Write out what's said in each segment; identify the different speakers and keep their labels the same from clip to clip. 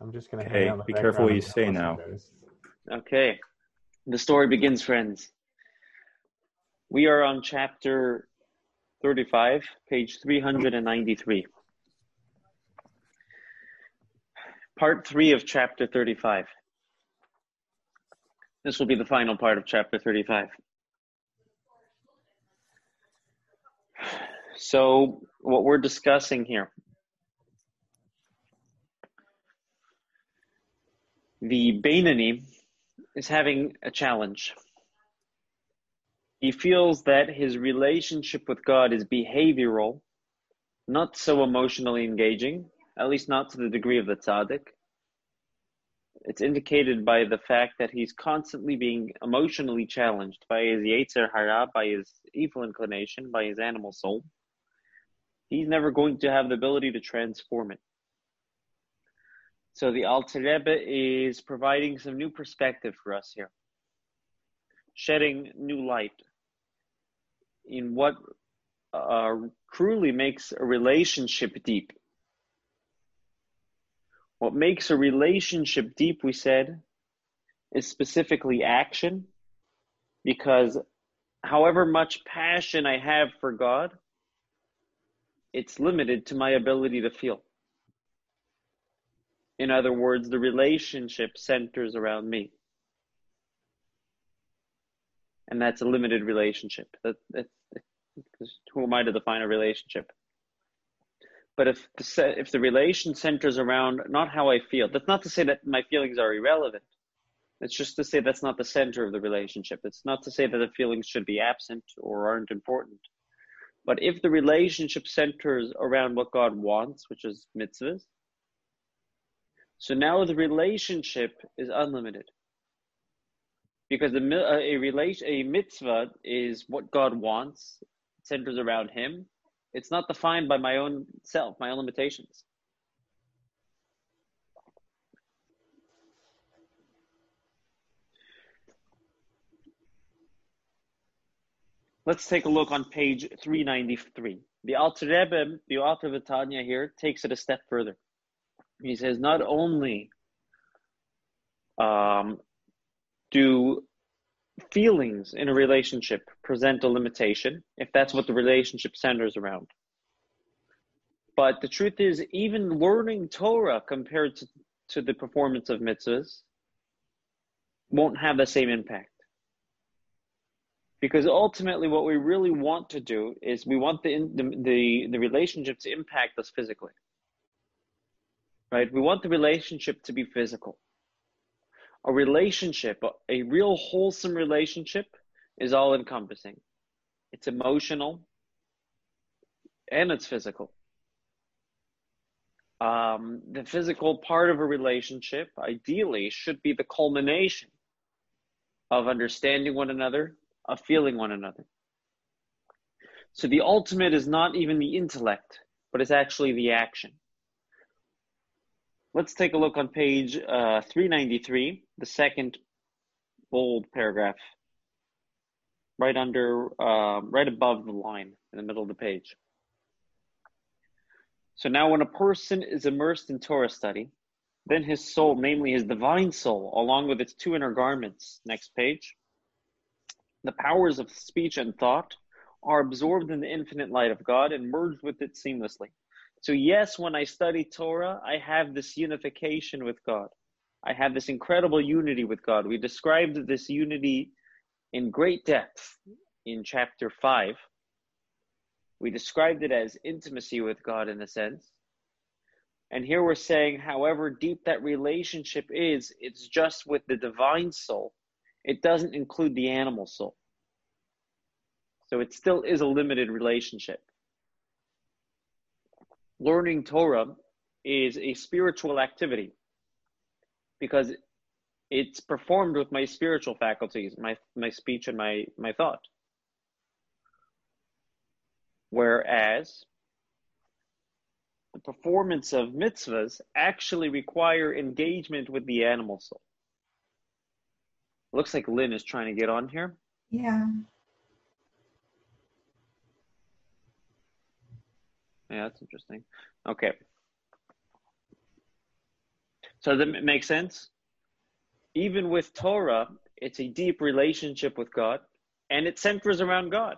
Speaker 1: I'm just gonna.
Speaker 2: Okay, be careful what you say now.
Speaker 3: Okay, the story begins, friends. We are on chapter 35, page 393. Part three of chapter 35. This will be the final part of chapter 35. So, what we're discussing here the Beinoni is having a challenge. He feels that his relationship with God is behavioral, not so emotionally engaging, at least not to the degree of the tzaddik. It's indicated by the fact that he's constantly being emotionally challenged by his Yetzer Hara, by his evil inclination, by his animal soul. He's never going to have the ability to transform it. So the Alter Rebbe is providing some new perspective for us here, shedding new light in what uh, cruelly makes a relationship deep. What makes a relationship deep, we said, is specifically action, because however much passion I have for God, it's limited to my ability to feel. In other words, the relationship centers around me. And that's a limited relationship. That, that, who am I to define a relationship? But if the, if the relation centers around not how I feel, that's not to say that my feelings are irrelevant. It's just to say that's not the center of the relationship. It's not to say that the feelings should be absent or aren't important. But if the relationship centers around what God wants, which is mitzvahs, so now the relationship is unlimited. Because a, uh, a, relation, a mitzvah is what God wants, centers around Him. It's not defined by my own self, my own limitations. Let's take a look on page 393. The Alter Rebbe, the author of the Tanya here, takes it a step further. He says not only um, do feelings in a relationship present a limitation, if that's what the relationship centers around. But the truth is, even learning Torah compared to, to the performance of mitzvahs won't have the same impact. Because ultimately, what we really want to do is we want the, the, the, the relationship to impact us physically right? We want the relationship to be physical. A relationship, a real wholesome relationship, is all encompassing. It's emotional and it's physical. Um, the physical part of a relationship, ideally, should be the culmination of understanding one another, of feeling one another. So the ultimate is not even the intellect, but it's actually the action. Let's take a look on page uh, 393, the second bold paragraph, right under, uh, right above the line in the middle of the page. So now, when a person is immersed in Torah study, then his soul, namely his divine soul, along with its two inner garments, next page, the powers of speech and thought are absorbed in the infinite light of God and merged with it seamlessly. So, yes, when I study Torah, I have this unification with God. I have this incredible unity with God. We described this unity in great depth in chapter 5. We described it as intimacy with God in a sense. And here we're saying, however deep that relationship is, it's just with the divine soul. It doesn't include the animal soul. So it still is a limited relationship learning Torah is a spiritual activity because it's performed with my spiritual faculties, my my speech and my my thought. Whereas the performance of mitzvahs actually require engagement with the animal soul. Looks like Lynn is trying to get on here.
Speaker 4: Yeah.
Speaker 3: Yeah, that's interesting. Okay. So does it make sense? Even with Torah, it's a deep relationship with God and it centers around God,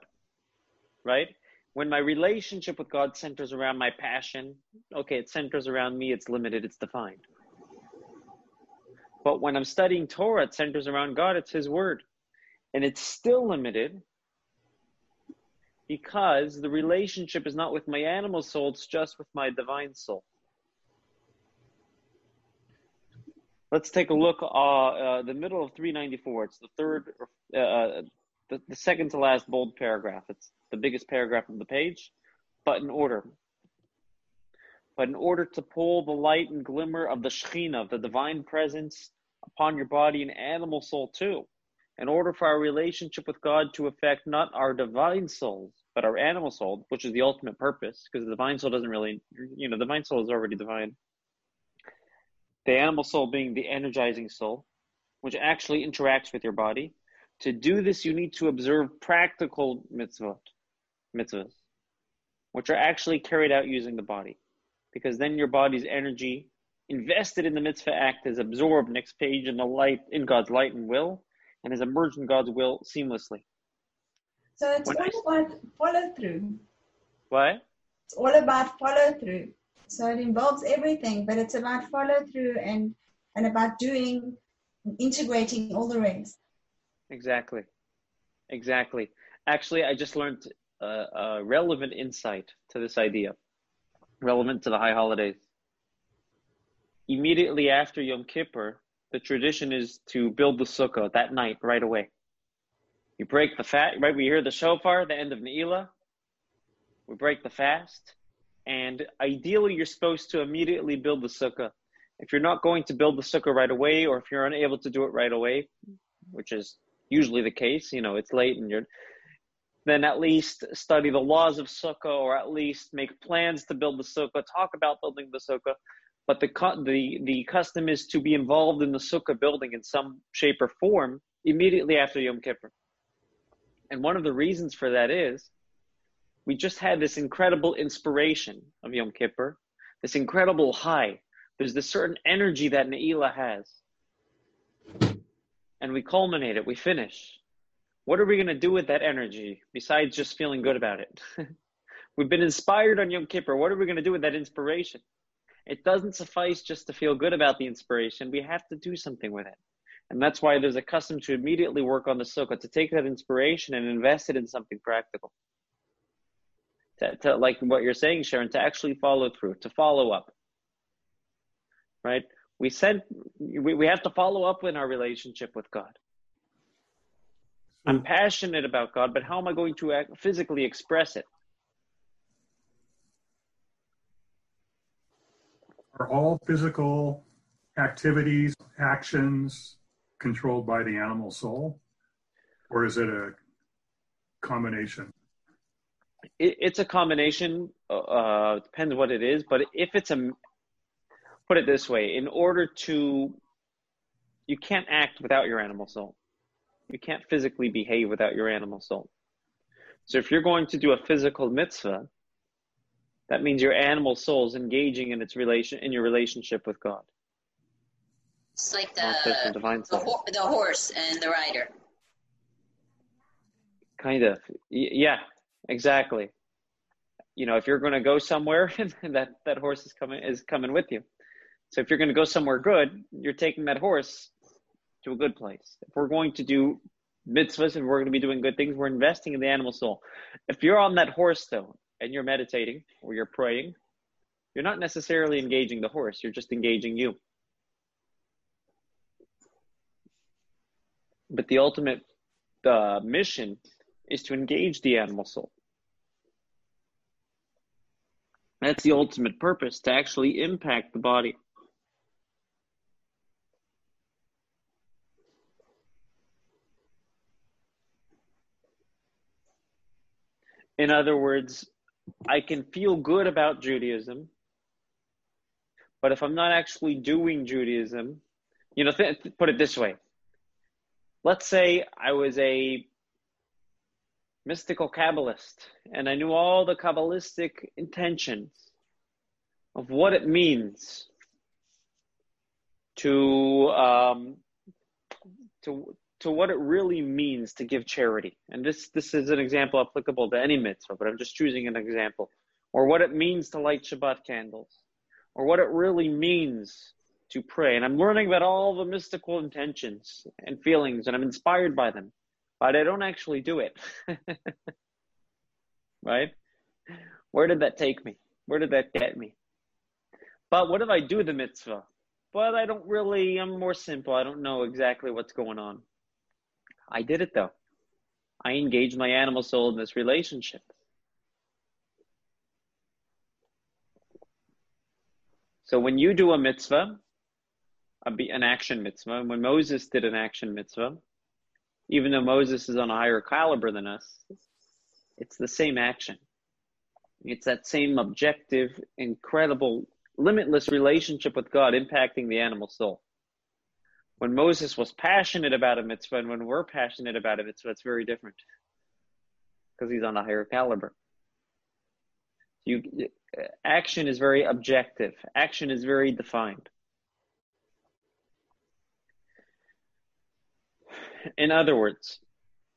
Speaker 3: right? When my relationship with God centers around my passion, okay, it centers around me, it's limited, it's defined. But when I'm studying Torah, it centers around God, it's His Word. And it's still limited because the relationship is not with my animal soul, it's just with my divine soul. Let's take a look. Uh, uh, the middle of 394. It's the third, uh, uh, the, the second to last bold paragraph. It's the biggest paragraph of the page, but in order. But in order to pull the light and glimmer of the Shekhinah, of the divine presence, upon your body and animal soul too, in order for our relationship with God to affect not our divine souls, but our animal soul, which is the ultimate purpose, because the divine soul doesn't really, you know, the divine soul is already divine. The animal soul being the energizing soul, which actually interacts with your body. To do this, you need to observe practical mitzvot, mitzvahs, which are actually carried out using the body, because then your body's energy invested in the mitzvah act is absorbed next page in the light in God's light and will, and is emerged in God's will seamlessly.
Speaker 1: So it's
Speaker 3: When
Speaker 1: all about follow through.
Speaker 3: What?
Speaker 1: It's all about follow through. So it involves everything, but it's about follow through and and about doing, integrating all the rest.
Speaker 3: Exactly. Exactly. Actually, I just learned a, a relevant insight to this idea, relevant to the high holidays. Immediately after Yom Kippur, the tradition is to build the sukkah that night right away. You break the fast, right? We hear the shofar, the end of Ne'ilah. We break the fast. And ideally, you're supposed to immediately build the sukkah. If you're not going to build the sukkah right away, or if you're unable to do it right away, which is usually the case, you know, it's late and you're, then at least study the laws of sukkah, or at least make plans to build the sukkah, talk about building the sukkah. But the, the, the custom is to be involved in the sukkah building in some shape or form immediately after Yom Kippur. And one of the reasons for that is we just had this incredible inspiration of Yom Kippur, this incredible high. There's this certain energy that Ne'ilah has. And we culminate it, we finish. What are we going to do with that energy besides just feeling good about it? We've been inspired on Yom Kippur. What are we going to do with that inspiration? It doesn't suffice just to feel good about the inspiration. We have to do something with it. And that's why there's a custom to immediately work on the sukkah, to take that inspiration and invest it in something practical. To, to, like what you're saying, Sharon, to actually follow through, to follow up. Right? We said we, we have to follow up in our relationship with God. I'm passionate about God, but how am I going to act, physically express it?
Speaker 4: Are all physical activities, actions controlled by the animal soul? Or is it a combination?
Speaker 3: It, it's a combination. Uh, depends what it is, but if it's a, put it this way: in order to, you can't act without your animal soul. You can't physically behave without your animal soul. So if you're going to do a physical mitzvah, that means your animal soul is engaging in its relation in your relationship with God.
Speaker 5: It's like
Speaker 3: the
Speaker 5: the, ho- the horse and the rider.
Speaker 3: Kind of. Y- yeah, exactly. You know, if you're going to go somewhere, that that horse is coming is coming with you. So if you're going to go somewhere good, you're taking that horse to a good place. If we're going to do mitzvahs and we're going to be doing good things, we're investing in the animal soul. If you're on that horse though, and you're meditating or you're praying, you're not necessarily engaging the horse. You're just engaging you. But the ultimate uh, mission is to engage the animal soul. That's the ultimate purpose to actually impact the body. In other words, I can feel good about Judaism, but if I'm not actually doing Judaism, you know, th- put it this way. Let's say I was a mystical Kabbalist and I knew all the Kabbalistic intentions of what it means to um, to to what it really means to give charity. And this this is an example applicable to any mitzvah, but I'm just choosing an example. Or what it means to light Shabbat candles, or what it really means to pray. And I'm learning about all the mystical intentions and feelings, and I'm inspired by them, but I don't actually do it. right? Where did that take me? Where did that get me? But what if I do the mitzvah? But I don't really, I'm more simple. I don't know exactly what's going on. I did it though. I engaged my animal soul in this relationship. So when you do a mitzvah, an action mitzvah, when Moses did an action mitzvah, even though Moses is on a higher caliber than us, it's the same action. It's that same objective, incredible, limitless relationship with God impacting the animal soul. When Moses was passionate about a mitzvah and when we're passionate about a mitzvah, it's very different because he's on a higher caliber. You, action is very objective. Action is very defined. In other words,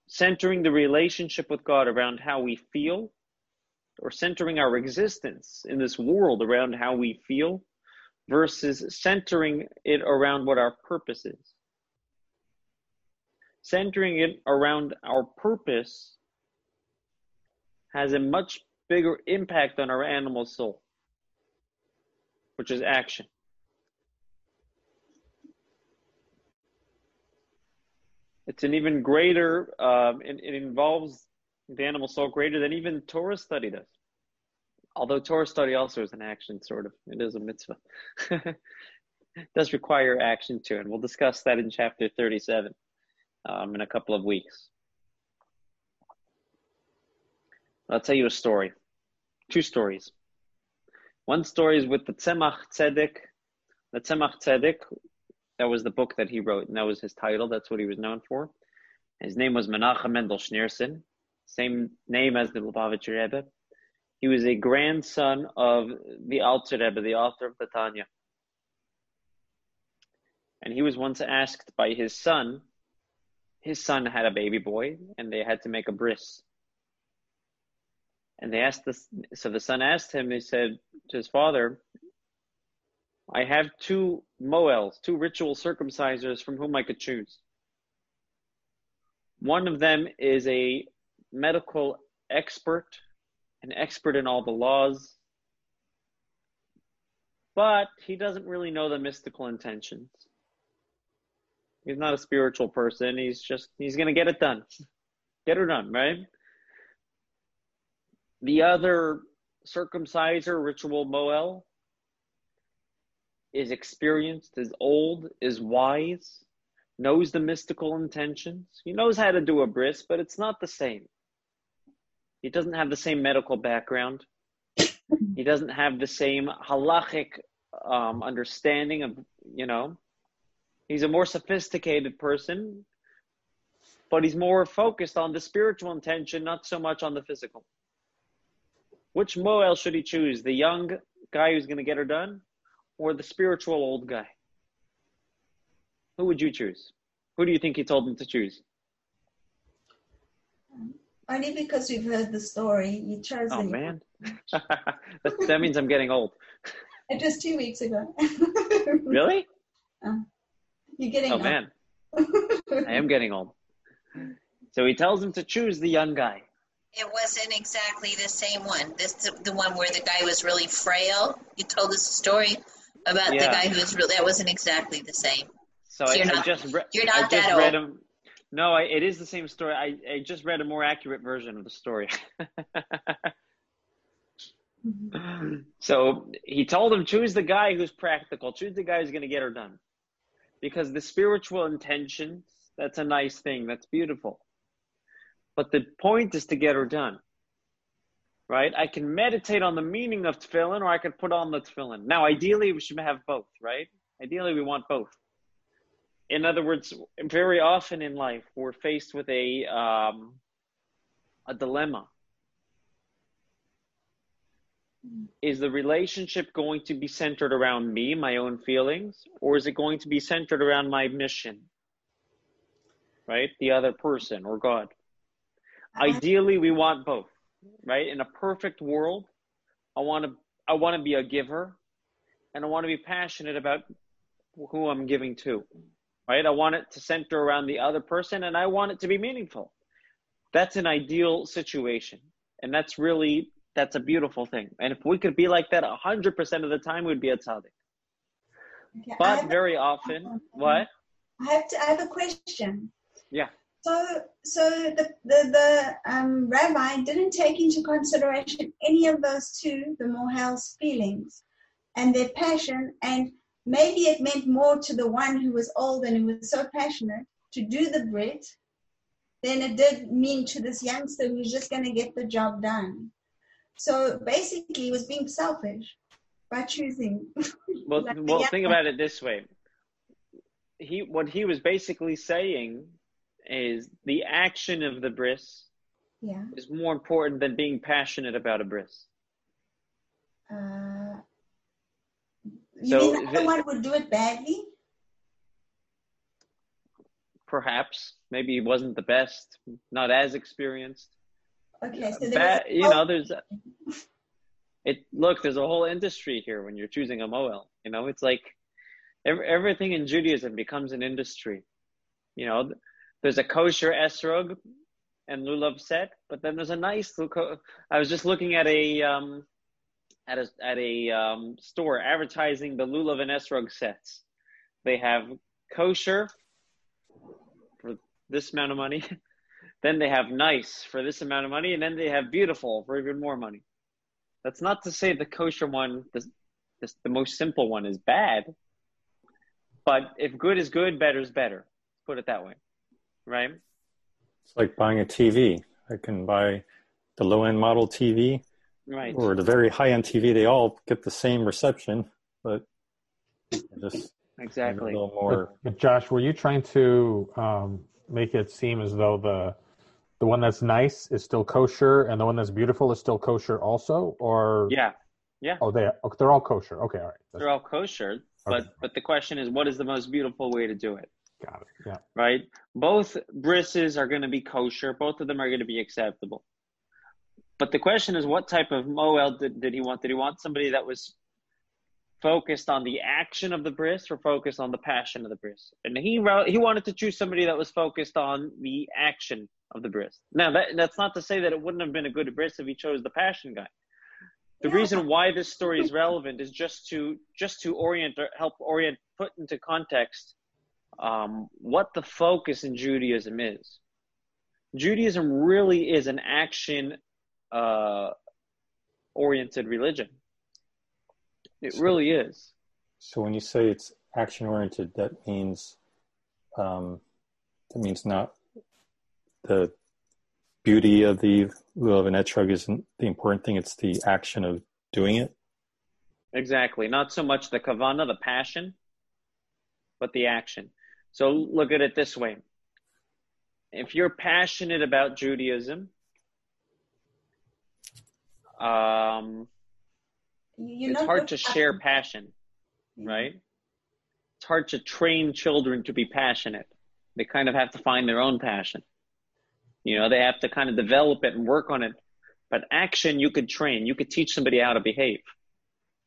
Speaker 3: centering the relationship with God around how we feel, or centering our existence in this world around how we feel, versus centering it around what our purpose is. Centering it around our purpose has a much bigger impact on our animal soul, which is action. It's an even greater, um, it, it involves the animal soul greater than even Torah study does. Although Torah study also is an action, sort of. It is a mitzvah. it does require action too, and we'll discuss that in chapter 37 um, in a couple of weeks. I'll tell you a story. Two stories. One story is with the Tzemach Tzedek. The Tzemach Tzedek, that was the book that he wrote, and that was his title. That's what he was known for. His name was Menachem Mendel Schneerson, same name as the Lubavitcher Rebbe. He was a grandson of the Alter Rebbe, the author of the Tanya. And he was once asked by his son, his son had a baby boy, and they had to make a bris. And they asked this, so the son asked him, he said to his father, I have two moels, two ritual circumcisers from whom I could choose. One of them is a medical expert, an expert in all the laws, but he doesn't really know the mystical intentions. He's not a spiritual person. He's just, he's going to get it done. Get it done, right? The other circumciser, ritual Moel, is experienced, is old, is wise, knows the mystical intentions. He knows how to do a bris, but it's not the same. He doesn't have the same medical background. He doesn't have the same halachic um, understanding of, you know, he's a more sophisticated person, but he's more focused on the spiritual intention, not so much on the physical. Which Moel should he choose? The young guy who's going to get her done or the spiritual old guy? Who would you choose? Who do you think he told him to choose?
Speaker 1: Only because we've heard the story. You chose
Speaker 3: Oh, man. that, that means I'm getting old.
Speaker 1: It was two weeks ago.
Speaker 3: really?
Speaker 1: Uh, you're getting
Speaker 3: oh,
Speaker 1: old.
Speaker 3: man. I am getting old. So he tells him to choose the young guy.
Speaker 5: It wasn't exactly the same one. This the, the one where the guy was really frail. You told us a story about
Speaker 3: Yeah.
Speaker 5: the guy who was really. That wasn't exactly the same.
Speaker 3: So I,
Speaker 5: You're
Speaker 3: I
Speaker 5: not-
Speaker 3: just re-
Speaker 5: you're not
Speaker 3: I just
Speaker 5: that
Speaker 3: read
Speaker 5: old.
Speaker 3: him. No, I, it is the same story. I, I just read a more accurate version of the story. so he told him, choose the guy who's practical. Choose the guy who's going to get her done. Because the spiritual intentions, that's a nice thing. That's beautiful. But the point is to get her done. Right? I can meditate on the meaning of tefillin or I could put on the tefillin. Now, ideally, we should have both, right? Ideally, we want both. In other words, very often in life, we're faced with a, um, a dilemma. is the relationship going to be centered around me, my own feelings, or is it going to be centered around my mission? Right? The other person or God. Ideally, we want both, right? In a perfect world, I want to I want to be a giver and I want to be passionate about who I'm giving to. Right? I want it to center around the other person and I want it to be meaningful. That's an ideal situation. And that's really that's a beautiful thing. And if we could be like that 100% of the time, we'd be a tzaddik.
Speaker 1: Okay,
Speaker 3: But very often, what?
Speaker 1: I have to. I have a question.
Speaker 3: Yeah.
Speaker 1: So, so the the, the um, rabbi didn't take into consideration any of those two, the Mohel's feelings and their passion, and maybe it meant more to the one who was old and who was so passionate to do the Brit than it did mean to this youngster who's just going to get the job done. So basically, he was being selfish by choosing.
Speaker 3: Well,
Speaker 1: like
Speaker 3: well, think about it this way. He what he was basically saying is the action of the bris
Speaker 1: Yeah.
Speaker 3: is more important than being passionate about a bris.
Speaker 1: Uh, you
Speaker 3: So
Speaker 1: mean the other
Speaker 3: the-
Speaker 1: one would do it badly?
Speaker 3: Perhaps maybe he wasn't the best, not as experienced.
Speaker 1: Okay, so there
Speaker 3: Ba-
Speaker 1: was
Speaker 3: you know, there's a, it. Look, there's a whole industry here when you're choosing a moel. You know, it's like every, everything in Judaism becomes an industry. You know, there's a kosher esrog and lulav set, but then there's a nice. I was just looking at a um, at a at a um, store advertising the lulav and esrog sets. They have kosher for this amount of money. then they have nice for this amount of money, and then they have beautiful for even more money. That's not to say the kosher one, the, the, the most simple one, is bad. But if good is good, better is better. Put it that way, right?
Speaker 2: It's like buying a TV. I can buy the low end model TV
Speaker 3: Right.
Speaker 2: or the very high end TV. They all get the same reception, but they're just a
Speaker 3: Exactly.
Speaker 2: little more.
Speaker 6: But, but Josh, were you trying to um, make it seem as though the the one that's nice is still kosher and the one that's beautiful is still kosher also, or
Speaker 3: Yeah, Yeah.
Speaker 6: Oh, they oh, they're all kosher. Okay, all right. That's,
Speaker 3: they're all kosher, but
Speaker 6: Okay.
Speaker 3: but the question is, what is the most beautiful way to do it?
Speaker 6: got it. Yeah.
Speaker 3: right? Both brises are going to be kosher. Both of them are going to be acceptable. But the question is, what type of moel did, did he want? Did he want somebody that was focused on the action of the bris or focused on the passion of the bris? And he he wanted to choose somebody that was focused on the action of the bris. Now, that, that's not to say that it wouldn't have been a good bris if he chose the passion guy. The
Speaker 1: Yeah.
Speaker 3: reason why this story is relevant is just to just to orient or help orient, put into context um, what the focus in Judaism is. Judaism really is an action uh, oriented religion. It
Speaker 2: So-
Speaker 3: really is.
Speaker 2: So when you say it's action oriented, that means um, that means not the beauty of the lulav and etrog isn't the important thing. It's the action of doing it.
Speaker 3: Exactly. Not so much the kavana, the passion, but the action. So look at it this way. If you're passionate about Judaism, um,
Speaker 1: You're
Speaker 3: it's hard to
Speaker 1: at-
Speaker 3: share passion, right? It's hard to train children to be passionate. They kind of have to find their own passion. You know, they have to kind of develop it and work on it. But action, you could train. You could teach somebody how to behave.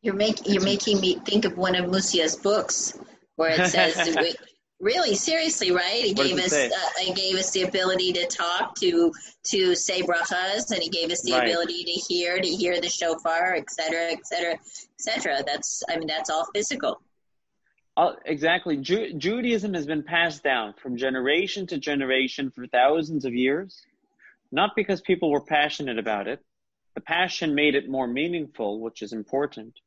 Speaker 5: You're making you're making me think of one of Musia's books where it says that we, really seriously right. He
Speaker 3: What
Speaker 5: gave us uh, he gave us the ability to talk to to say brachas, and he gave us the
Speaker 3: Right.
Speaker 5: ability to hear to hear the shofar, et cetera, et cetera, et cetera. That's I mean that's all physical.
Speaker 3: Uh, exactly. Ju- Judaism has been passed down from generation to generation for thousands of years, not because people were passionate about it. The passion made it more meaningful, which is important,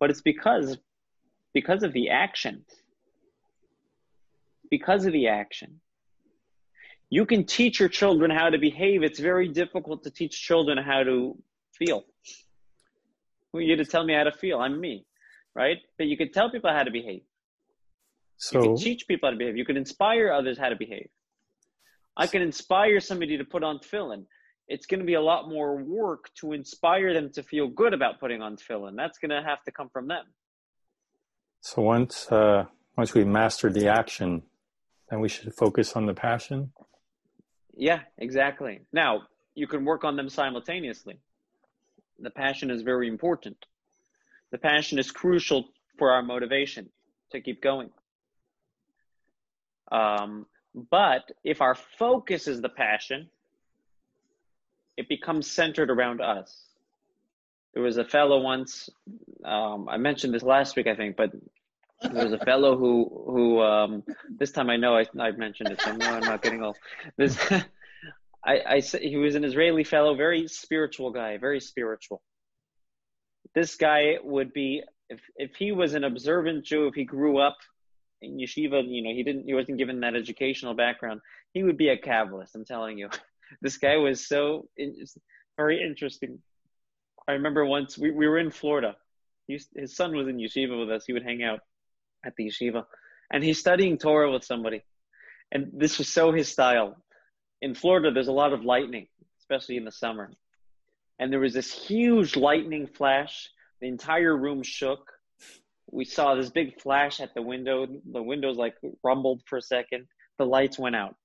Speaker 3: but it's because because of the action. Because of the action. You can teach your children how to behave. It's very difficult to teach children how to feel. Who are you to tell me how to feel? I'm me, right? But you can tell people how to behave. You
Speaker 2: So
Speaker 3: can teach people how to behave. You can inspire others how to behave. I can inspire somebody to put on tefillin. it's going to be a lot more work to inspire them to feel good about putting on tefillin. That's going to have to come from them.
Speaker 2: So once uh, once we mastered the action, then we should focus on the passion.
Speaker 3: Yeah, exactly. Now you can work on them simultaneously. The passion is very important. The passion is crucial for our motivation to keep going. Um, but if our focus is the passion, it becomes centered around us. There was a fellow once, um, I mentioned this last week, I think, but there was a fellow who, who um, this time I know I, I mentioned it, so no, I'm not getting old. This, I, I, he was an Israeli fellow, very spiritual guy, very spiritual. This guy would be, if, if he was an observant Jew, if he grew up in yeshiva, you know, he didn't, he wasn't given that educational background, he would be a Kabbalist, I'm telling you. this guy was so very interesting. I remember once we, we were in Florida. He, his son was in yeshiva with us. He would hang out at the yeshiva, and he's studying Torah with somebody. And this was so his style. In Florida, there's a lot of lightning, especially in the summer. And there was this huge lightning flash. The entire room shook. We saw this big flash at the window. The windows like rumbled for a second. The lights went out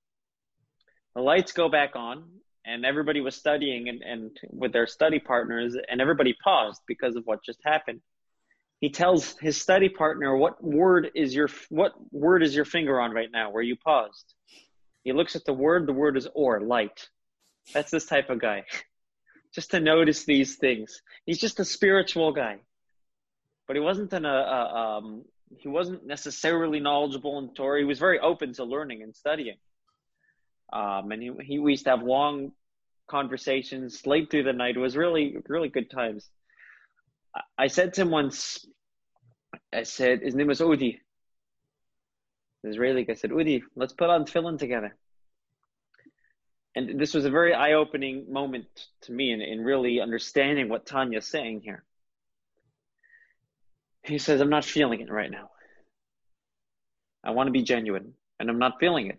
Speaker 3: the lights go back on and everybody was studying and, and with their study partners and everybody paused because of what just happened he tells his study partner what word is your what word is your finger on right now? Where you paused. He looks at the word the word is or light. That's this type of guy. Just to notice these things. He's just a spiritual guy. But he wasn't an, a, a um, he wasn't necessarily knowledgeable in torah. He was very open to learning and studying. Um, and he, he, we used to have long conversations late through the night. It was really, really good times. I, said to him once, I said, his name was Udi. Israeli. I said, Udi, let's put on tefillin together. And this was a very eye-opening moment to me in, in really understanding what Tanya's saying here. He says, I'm not feeling it right now. I want to be genuine, and I'm not feeling it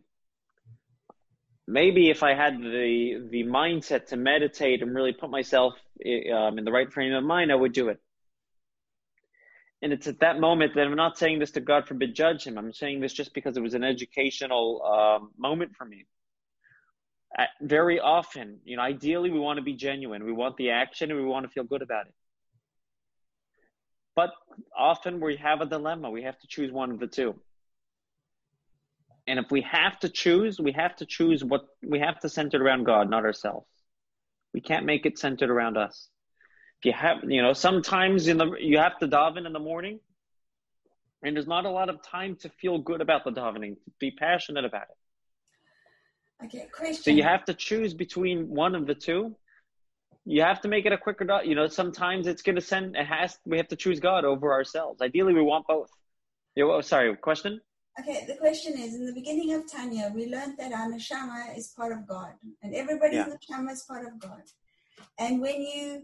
Speaker 3: maybe if I had the the mindset to meditate and really put myself um, in the right frame of mind, I would do it. And it's at that moment that I'm not saying this to God forbid judge him. I'm saying this just because it was an educational um, moment for me. Very often, you know, ideally we want to be genuine. We want the action and we want to feel good about it. But often we have a dilemma. We have to choose one of the two. And if we have to choose, we have to choose what we have to center around God, not ourselves. We can't make it centered around us. You have, you know, sometimes in the you have to daven in the morning, and there's not a lot of time to feel good about the davening, to be passionate about it.
Speaker 1: Okay, Christian.
Speaker 3: So you have to choose between one of the two. You have to make it a quicker. You know, sometimes it's going to send. It has. We have to choose God over ourselves. Ideally, we want both. You know, oh, sorry, question.
Speaker 1: Okay, the question is in the beginning of Tanya, we learned that our neshama is part of God, and everybody's yeah. neshama is part of God. And when you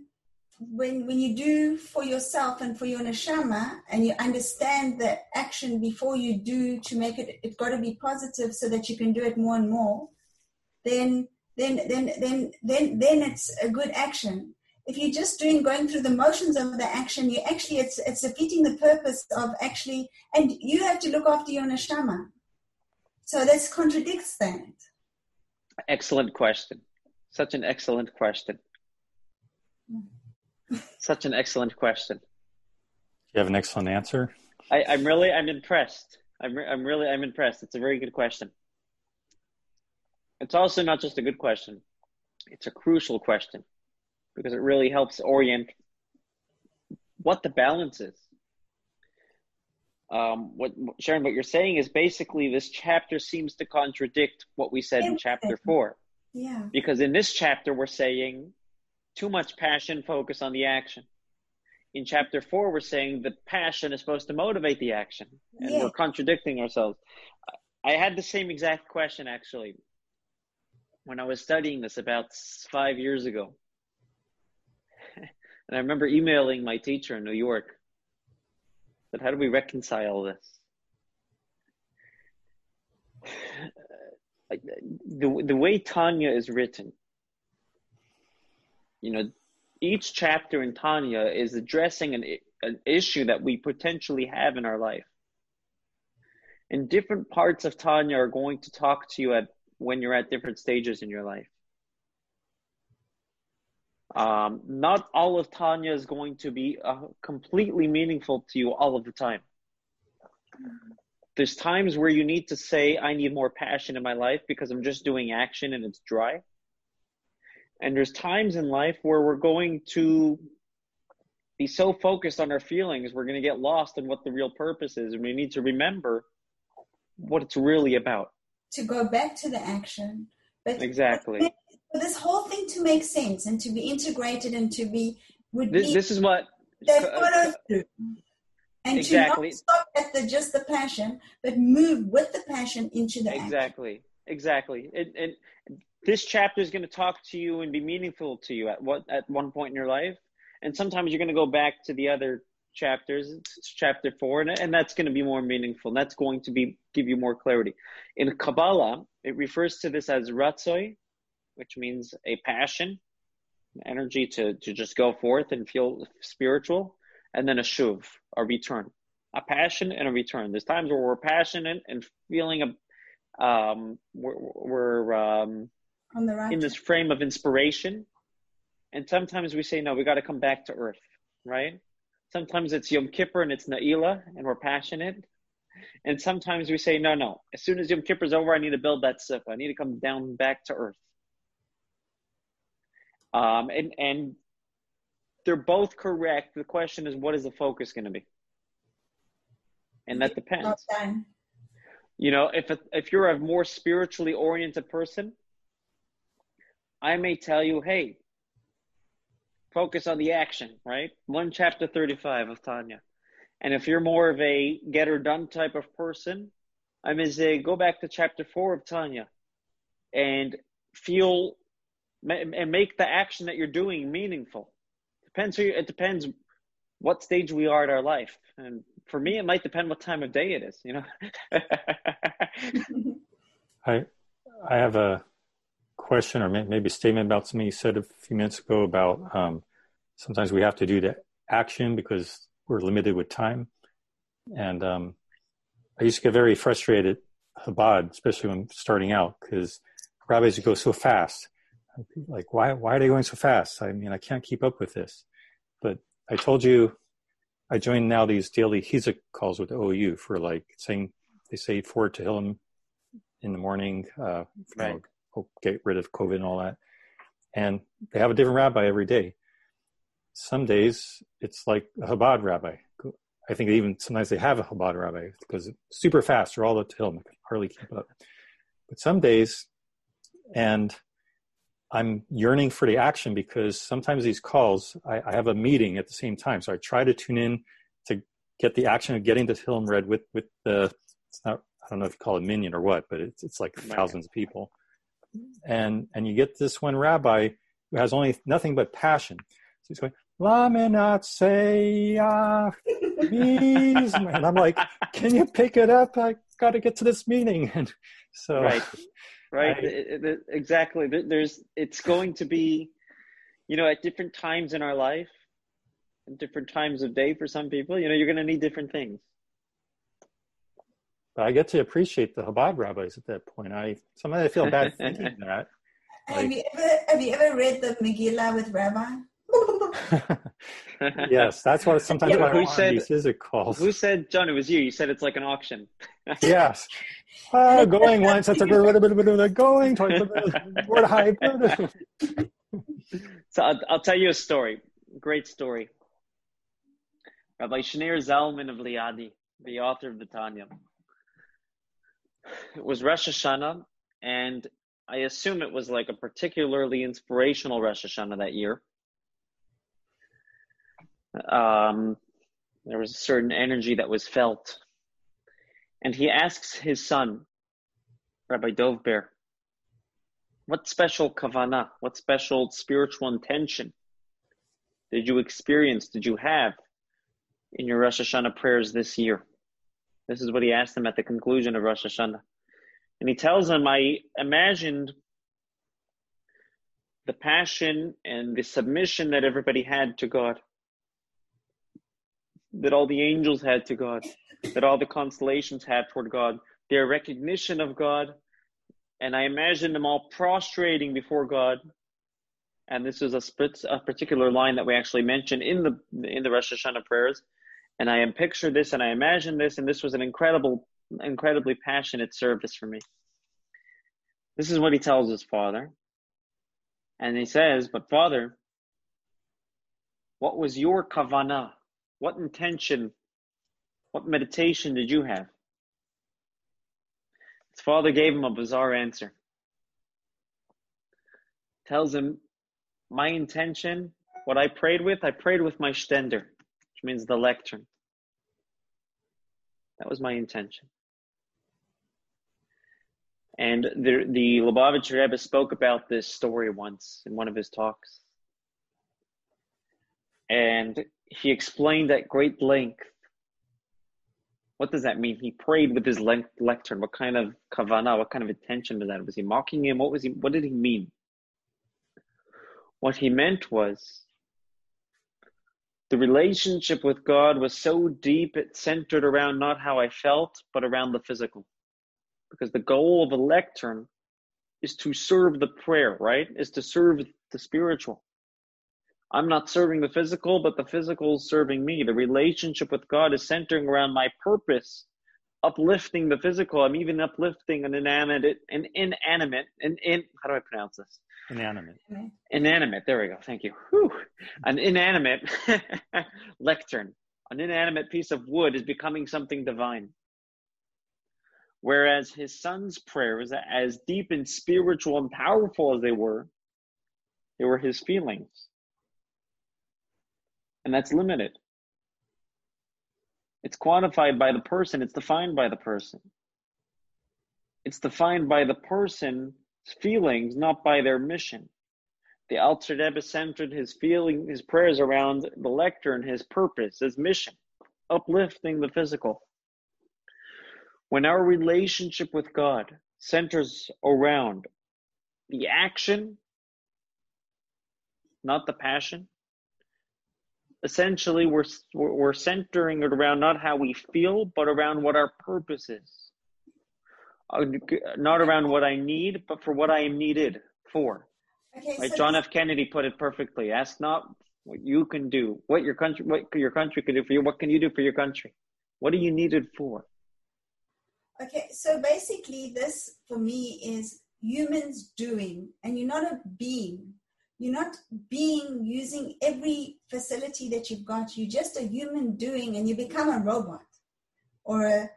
Speaker 1: when when you do for yourself and for your neshama, and you understand the action before you do to make it, it's got to be positive so that you can do it more and more. Then then then then then then it's a good action if you're just doing going through the motions of the action, you actually it's it's defeating the purpose of actually, and you have to look after your neshama. So this contradicts that.
Speaker 3: Excellent question. Such an excellent question. Mm. Such an excellent question.
Speaker 2: You have an excellent answer.
Speaker 3: I, I'm really I'm impressed. I'm re- I'm really I'm impressed. It's a very good question. It's also not just a good question. It's a crucial question because it really helps orient what the balance is. Um, what Sharon, what you're saying is basically this chapter seems to contradict what we said in chapter four.
Speaker 1: Yeah.
Speaker 3: Because in this chapter we're saying too much passion, focus on the action. In chapter four, we're saying the passion is supposed to motivate the action, and yeah. we're contradicting ourselves. I had the same exact question actually when I was studying this about five years ago. And I remember emailing my teacher in New York. But how do we reconcile this? the the way Tanya is written, you know, each chapter in Tanya is addressing an, an issue that we potentially have in our life. And different parts of Tanya are going to talk to you at when you're at different stages in your life. Um, not all of Tanya is going to be uh, completely meaningful to you all of the time. There's times where you need to say, I need more passion in my life because I'm just doing action and it's dry. And there's times in life where we're going to be so focused on our feelings, we're going to get lost in what the real purpose is. And we need to remember what it's really about.
Speaker 1: To go back to the action.
Speaker 3: But exactly.
Speaker 1: For this whole thing to make sense and to be integrated and to be would
Speaker 3: this,
Speaker 1: be
Speaker 3: this is what
Speaker 1: got to do. And
Speaker 3: exactly.
Speaker 1: to not stop at the just the passion, but move with the passion into the
Speaker 3: exactly,
Speaker 1: action.
Speaker 3: exactly. And, and this chapter is going to talk to you and be meaningful to you at what at one point in your life, and sometimes you're going to go back to the other chapters. It's chapter four, and, and that's going to be more meaningful. And that's going to be give you more clarity. In Kabbalah, it refers to this as ratzoi, which means a passion, energy to to just go forth and feel spiritual, and then a shuv, a return, a passion and a return. There's times where we're passionate and feeling a um, we're, we're um,
Speaker 1: right
Speaker 3: in this frame of inspiration. And sometimes we say, no, we got to come back to earth, right? Sometimes it's Yom Kippur and it's Na'ila and we're passionate. And sometimes we say, no, no, as soon as Yom Kippur's over, I need to build that sukkah. I need to come down back to earth. Um, and, and they're both correct. The question is, what is the focus going to be? And that depends. You know, if, if you're a more spiritually oriented person, I may tell you, hey, focus on the action, right? One chapter 35 of Tanya. And if you're more of a get her done type of person, I may say, go back to chapter four of Tanya and feel and make the action that you're doing meaningful. Depends who you, it depends what stage we are in our life. And for me, it might depend what time of day it is, you know?
Speaker 2: I, I have a, question or maybe statement about something you said a few minutes ago about um, sometimes we have to do the action because we're limited with time. And um, I used to get very frustrated Chabad, especially when starting out, because rabbis go so fast. Like, why, why are they going so fast? I mean, I can't keep up with this. But I told you, I joined now these daily Hizuk calls with OU for like saying, they say four to Tehillim in the morning, uh, right get rid of COVID and all that. And they have a different rabbi every day. Some days it's like a Chabad rabbi. I think even sometimes they have a Chabad rabbi because it's super fast or all the till, I can hardly keep up. But some days, and I'm yearning for the action because sometimes these calls, I, I, have a meeting at the same time. So I try to tune in to get the action of getting the Tehillim read with, with the, it's not, I don't know if you call it minyan or what, but it's, it's like thousands of people and and you get this one rabbi who has only nothing but passion. So he's going, Lamnatzeach and I'm like, can you pick it up? I got to get to this meeting. And so,
Speaker 3: right, right, I, it, it, exactly. There's, it's going to be, you know, at different times in our life, different times of day for some people. You know, you're going to need different things.
Speaker 2: But I get to appreciate the Chabad rabbis at that point. I sometimes I feel bad thinking that.
Speaker 1: Like, have you ever have you ever read the Megillah with Rabbi?
Speaker 2: yes, that's what sometimes yeah, who said, these it calls.
Speaker 3: Who said, John? It was you. You said it's like an auction.
Speaker 2: yes. Uh, going once, that's a little bit of the going twice, word hype.
Speaker 3: so I'll, I'll tell you a story. Great story. Rabbi Shneur Zalman of Liadi, the author of the Tanya it was Rosh Hashanah, and I assume it was like a particularly inspirational Rosh Hashanah that year. Um, there was a certain energy that was felt. And he asks his son, Rabbi Dovber, what special kavana, what special spiritual intention did you experience, did you have in your Rosh Hashanah prayers this year? This is what he asked them at the conclusion of Rosh Hashanah. And he tells them, I imagined the passion and the submission that everybody had to God, that all the angels had to God, that all the constellations had toward God, their recognition of God. And I imagine them all prostrating before God. And this is a, a particular line that we actually mention in the in the Rosh Hashanah prayers. And I am picture this and I imagine this, and this was an incredible, incredibly passionate service for me. This is what he tells his father. And he says, But Father, what was your kavana? What intention, what meditation did you have? His father gave him a bizarre answer. Tells him, My intention, what I prayed with, I prayed with my stender, which means the lectern. That was my intention. And the, the Lubavitcher Rebbe spoke about this story once in one of his talks. And he explained at great length what does that mean? He prayed with his le- lectern. What kind of kavana, what kind of intention was that? Was he mocking him? What was he? What did he mean? What he meant was the relationship with God was so deep it centered around not how I felt, but around the physical because the goal of a lectern is to serve the prayer, right? Is to serve the spiritual. I'm not serving the physical, but the physical is serving me. The relationship with God is centering around my purpose, uplifting the physical. I'm even uplifting an inanimate, an inanimate, an in, how do I pronounce this?
Speaker 2: Inanimate.
Speaker 3: Inanimate. There we go. Thank you. Whew. An inanimate lectern, an inanimate piece of wood is becoming something divine. Whereas his son's prayers, as deep and spiritual and powerful as they were, they were his feelings. And that's limited. It's quantified by the person, it's defined by the person. It's defined by the person's feelings, not by their mission. The Alter Rebbe centered his feeling, his prayers around the lectern, his purpose, his mission, uplifting the physical. When our relationship with God centers around the action, not the passion, essentially we're, we're centering it around not how we feel, but around what our purpose is. Uh, not around what I need, but for what I am needed for. Okay, so John F. Kennedy put it perfectly. Ask not what you can do, what your country, what your country can do for you. What can you do for your country? What are you needed for?
Speaker 1: Okay, so basically, this for me is humans doing, and you're not a being. You're not being using every facility that you've got. You're just a human doing, and you become a robot, or a,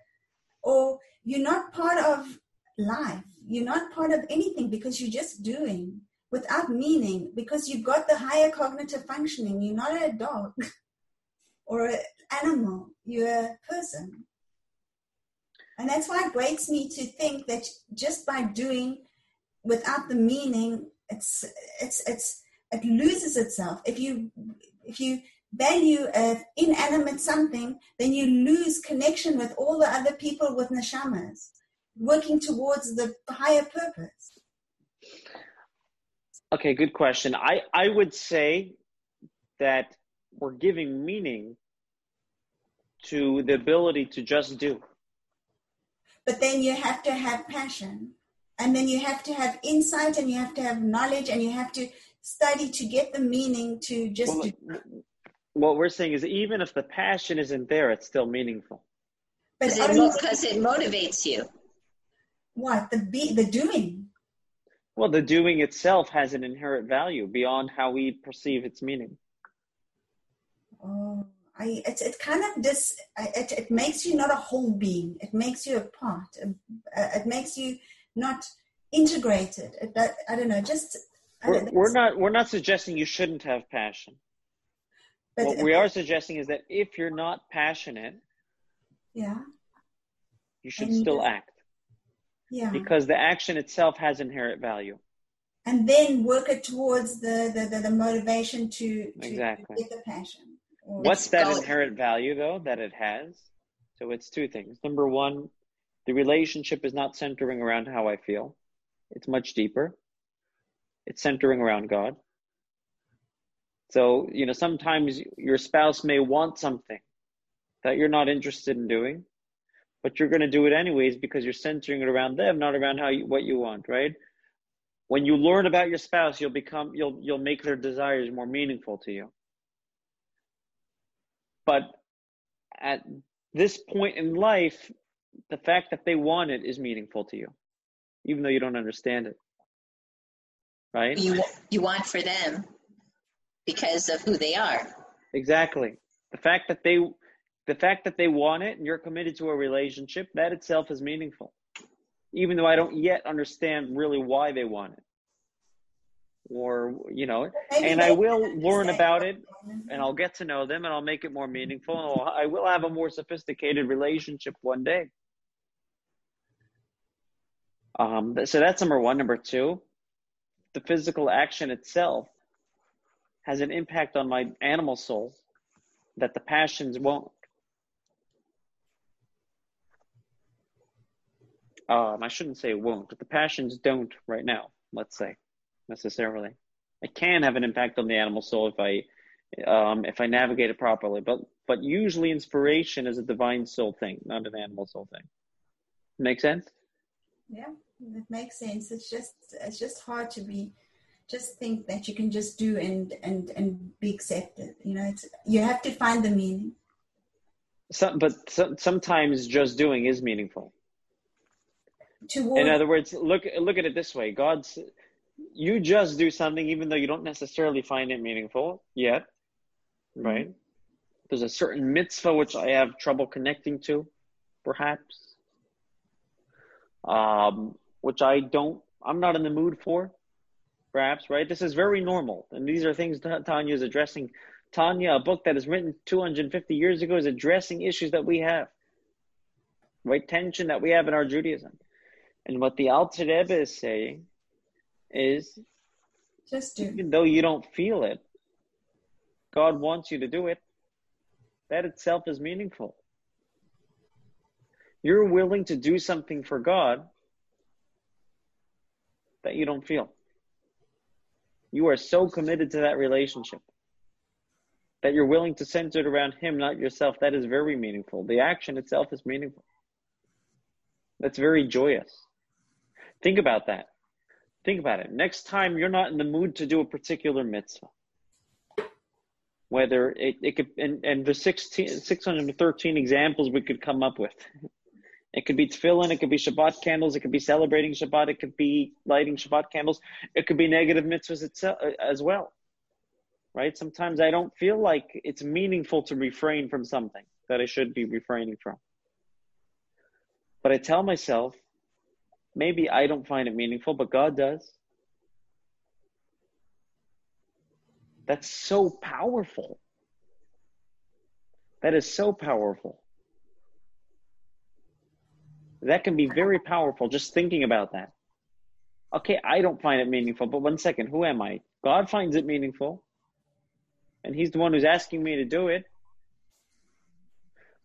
Speaker 1: or you're not part of life. You're not part of anything because you're just doing without meaning because you've got the higher cognitive functioning. You're not a dog or an animal. You're a person. And that's why it breaks me to think that just by doing without the meaning, it's it's it's it loses itself. If you if you value an inanimate something, then you lose connection with all the other people with neshamas, working towards the higher purpose.
Speaker 3: Okay, good question. I, I would say that we're giving meaning to the ability to just do.
Speaker 1: But then you have to have passion. And then you have to have insight and you have to have knowledge and you have to study to get the meaning to just well, do.
Speaker 3: What we're saying is even if the passion isn't there, it's still meaningful.
Speaker 5: Because it, mo- it motivates you.
Speaker 1: What? The be the doing.
Speaker 3: Well, the doing itself has an inherent value beyond how we perceive its meaning.
Speaker 1: Oh. I, it, it kind of this it, it makes you not a whole being it makes you a part uh, it makes you not integrated. It, that, i don't know just
Speaker 3: we're, know, we're not we're not suggesting you shouldn't have passion. But what we are suggesting is that if you're not passionate
Speaker 1: yeah.
Speaker 3: you should and still you, act.
Speaker 1: Yeah.
Speaker 3: Because the action itself has inherent value.
Speaker 1: And then work it towards the the, the, the motivation to, to
Speaker 3: exactly.
Speaker 1: get the passion
Speaker 3: What's that inherent value though that it has? So it's two things. Number one, the relationship is not centering around how I feel. It's much deeper. it's centering around God. So, you know, sometimes your spouse may want something that you're not interested in doing, but you're going to do it anyways because you're centering it around them, not around how you, what you want, right? When you learn about your spouse, you'll become you'll you'll make their desires more meaningful to you. But at this point in life, the fact that they want it is meaningful to you, even though you don't understand it. Right?
Speaker 5: You you want for them because of who they are.
Speaker 3: Exactly. The fact that they the fact that they want it and you're committed to a relationship, that itself is meaningful. Even though I don't yet understand really why they want it. Or, you know, and I will learn about it and I'll get to know them and I'll make it more meaningful and I will have a more sophisticated relationship one day. Um, so that's number one. Number two, the physical action itself has an impact on my animal soul that the passions won't. Um, I shouldn't say won't, but the passions don't right now, let's say, necessarily. It can have an impact on the animal soul if I um, if I navigate it properly. But but usually inspiration is a divine soul thing, not an animal soul thing. Make sense?
Speaker 1: Yeah, it makes sense. It's just it's just hard to be just think that you can just do and and and be accepted. You know, it's you have to find the meaning.
Speaker 3: Some, but some, sometimes just doing is meaningful.
Speaker 1: Toward
Speaker 3: In other words, look look at it this way: God's you just do something even though you don't necessarily find it meaningful yet, mm-hmm. right? There's a certain mitzvah which I have trouble connecting to, perhaps, um, which I don't. I'm not in the mood for, perhaps, right? This is very normal, and these are things Tanya is addressing. Tanya, a book that is written 250 years ago, is addressing issues that we have, right? Tension that we have in our Judaism. And what the Alter Rebbe is saying is,
Speaker 1: just do.
Speaker 3: even though you don't feel it, God wants you to do it. That itself is meaningful. You're willing to do something for God that you don't feel. You are so committed to that relationship that you're willing to center it around Him, not yourself. That is very meaningful. The action itself is meaningful. That's very joyous. Think about that. Think about it. Next time you're not in the mood to do a particular mitzvah, whether it, it could, and, and the 16, 613 examples we could come up with. It could be tefillin, it could be Shabbat candles, it could be celebrating Shabbat, it could be lighting Shabbat candles, it could be negative mitzvahs itself, uh, as well. Right? Sometimes I don't feel like it's meaningful to refrain from something that I should be refraining from. But I tell myself, maybe I don't find it meaningful, but God does. That's so powerful. That is so powerful. That can be very powerful just thinking about that. Okay, I don't find it meaningful, but one second, who am I? God finds it meaningful, and He's the one who's asking me to do it.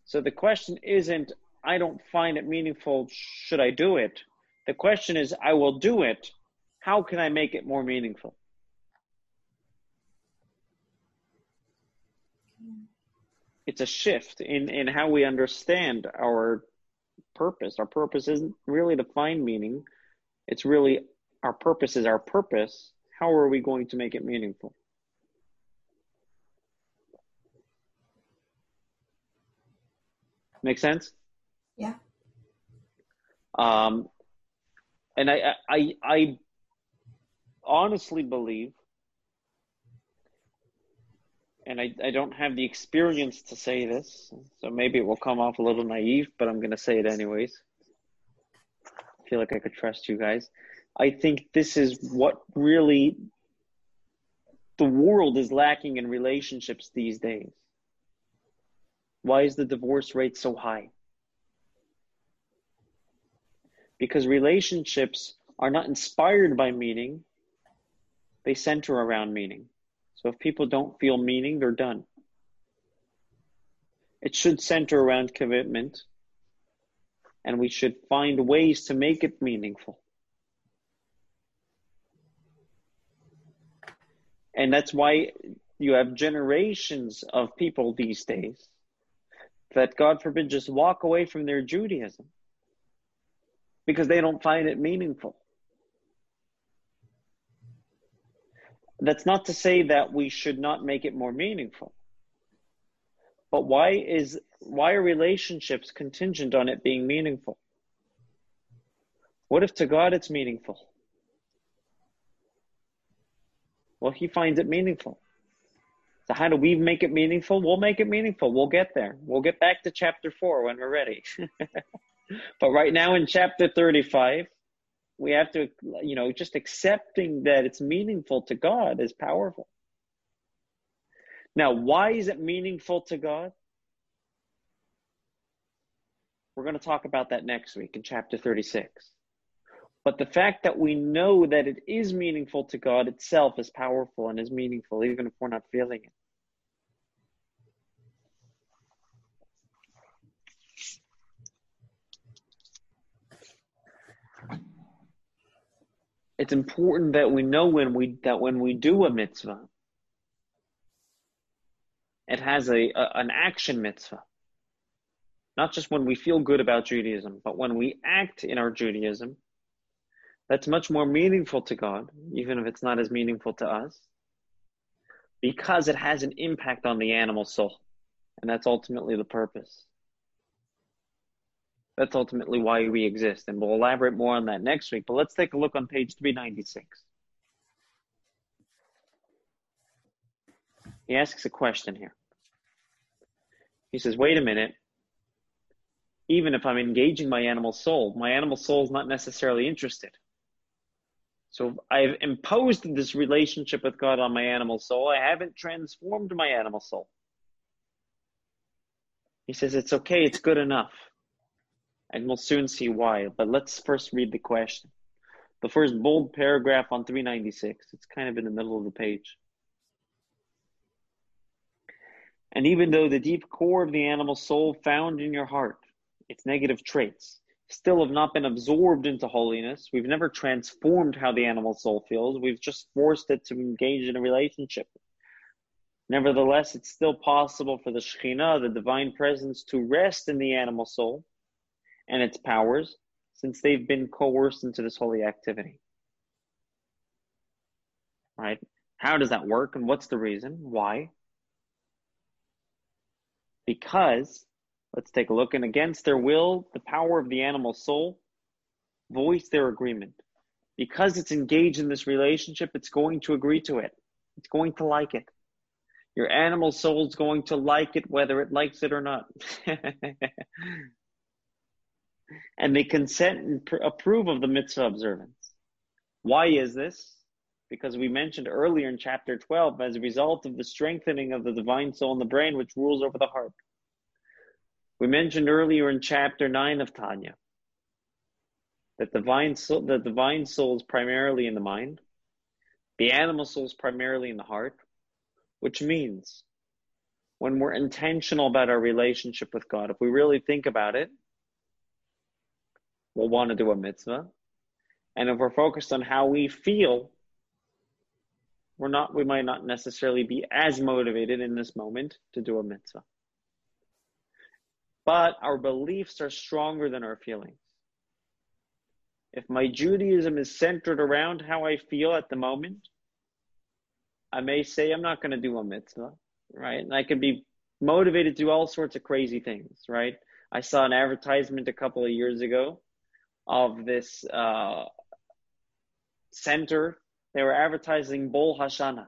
Speaker 3: So the question isn't, I don't find it meaningful, should I do it? The question is, I will do it. How can I make it more meaningful? It's a shift in, in how we understand our purpose. Our purpose isn't really to find meaning. It's really our purpose is our purpose. How are we going to make it meaningful? Make sense?
Speaker 1: Yeah.
Speaker 3: Um, and I, I, I honestly believe, and I, I don't have the experience to say this, so maybe it will come off a little naive, but I'm going to say it anyways. I feel like I could trust you guys. I think this is what really the world is lacking in relationships these days. Why is the divorce rate so high? Because relationships are not inspired by meaning, they center around meaning. So if people don't feel meaning, they're done. It should center around commitment, and we should find ways to make it meaningful. And that's why you have generations of people these days that, God forbid, just walk away from their Judaism because they don't find it meaningful. That's not to say that we should not make it more meaningful. But why is why are relationships contingent on it being meaningful? What if to God it's meaningful? Well, he finds it meaningful. So how do we make it meaningful? We'll make it meaningful. We'll get there. We'll get back to chapter 4 when we're ready. but right now in chapter 35, we have to, you know, just accepting that it's meaningful to God is powerful. Now, why is it meaningful to God? We're going to talk about that next week in chapter 36. But the fact that we know that it is meaningful to God itself is powerful and is meaningful, even if we're not feeling it. It's important that we know when we that when we do a mitzvah, it has a, a, an action mitzvah. Not just when we feel good about Judaism, but when we act in our Judaism, that's much more meaningful to God, even if it's not as meaningful to us, because it has an impact on the animal soul. And that's ultimately the purpose. That's ultimately why we exist. And we'll elaborate more on that next week. But let's take a look on page 396. He asks a question here. He says, wait a minute. Even if I'm engaging my animal soul, my animal soul is not necessarily interested. So I've imposed this relationship with God on my animal soul. I haven't transformed my animal soul. He says, it's okay, it's good enough and we'll soon see why. But let's first read the question. The first bold paragraph on 396. It's kind of in the middle of the page. And even though the deep core of the animal soul found in your heart, its negative traits, still have not been absorbed into holiness, we've never transformed how the animal soul feels. We've just forced it to engage in a relationship. Nevertheless, it's still possible for the Shekhinah, the divine presence, to rest in the animal soul and its powers since they've been coerced into this holy activity. Right? How does that work and what's the reason? Why? Because, let's take a look, and against their will, the power of the animal soul voice their agreement. Because it's engaged in this relationship, it's going to agree to it. It's going to like it. Your animal soul is going to like it whether it likes it or not. and they consent and pr- approve of the mitzvah observance. Why is this? Because we mentioned earlier in chapter 12, as a result of the strengthening of the divine soul in the brain, which rules over the heart. We mentioned earlier in chapter 9 of Tanya that divine soul, the divine soul is primarily in the mind, the animal soul is primarily in the heart, which means when we're intentional about our relationship with God, if we really think about it, will want to do a mitzvah. And if we're focused on how we feel, we're not, we might not necessarily be as motivated in this moment to do a mitzvah. But our beliefs are stronger than our feelings. If my Judaism is centered around how I feel at the moment, I may say I'm not going to do a mitzvah, right? And I can be motivated to do all sorts of crazy things, right? I saw an advertisement a couple of years ago of this uh, center. They were advertising Bol Hashana,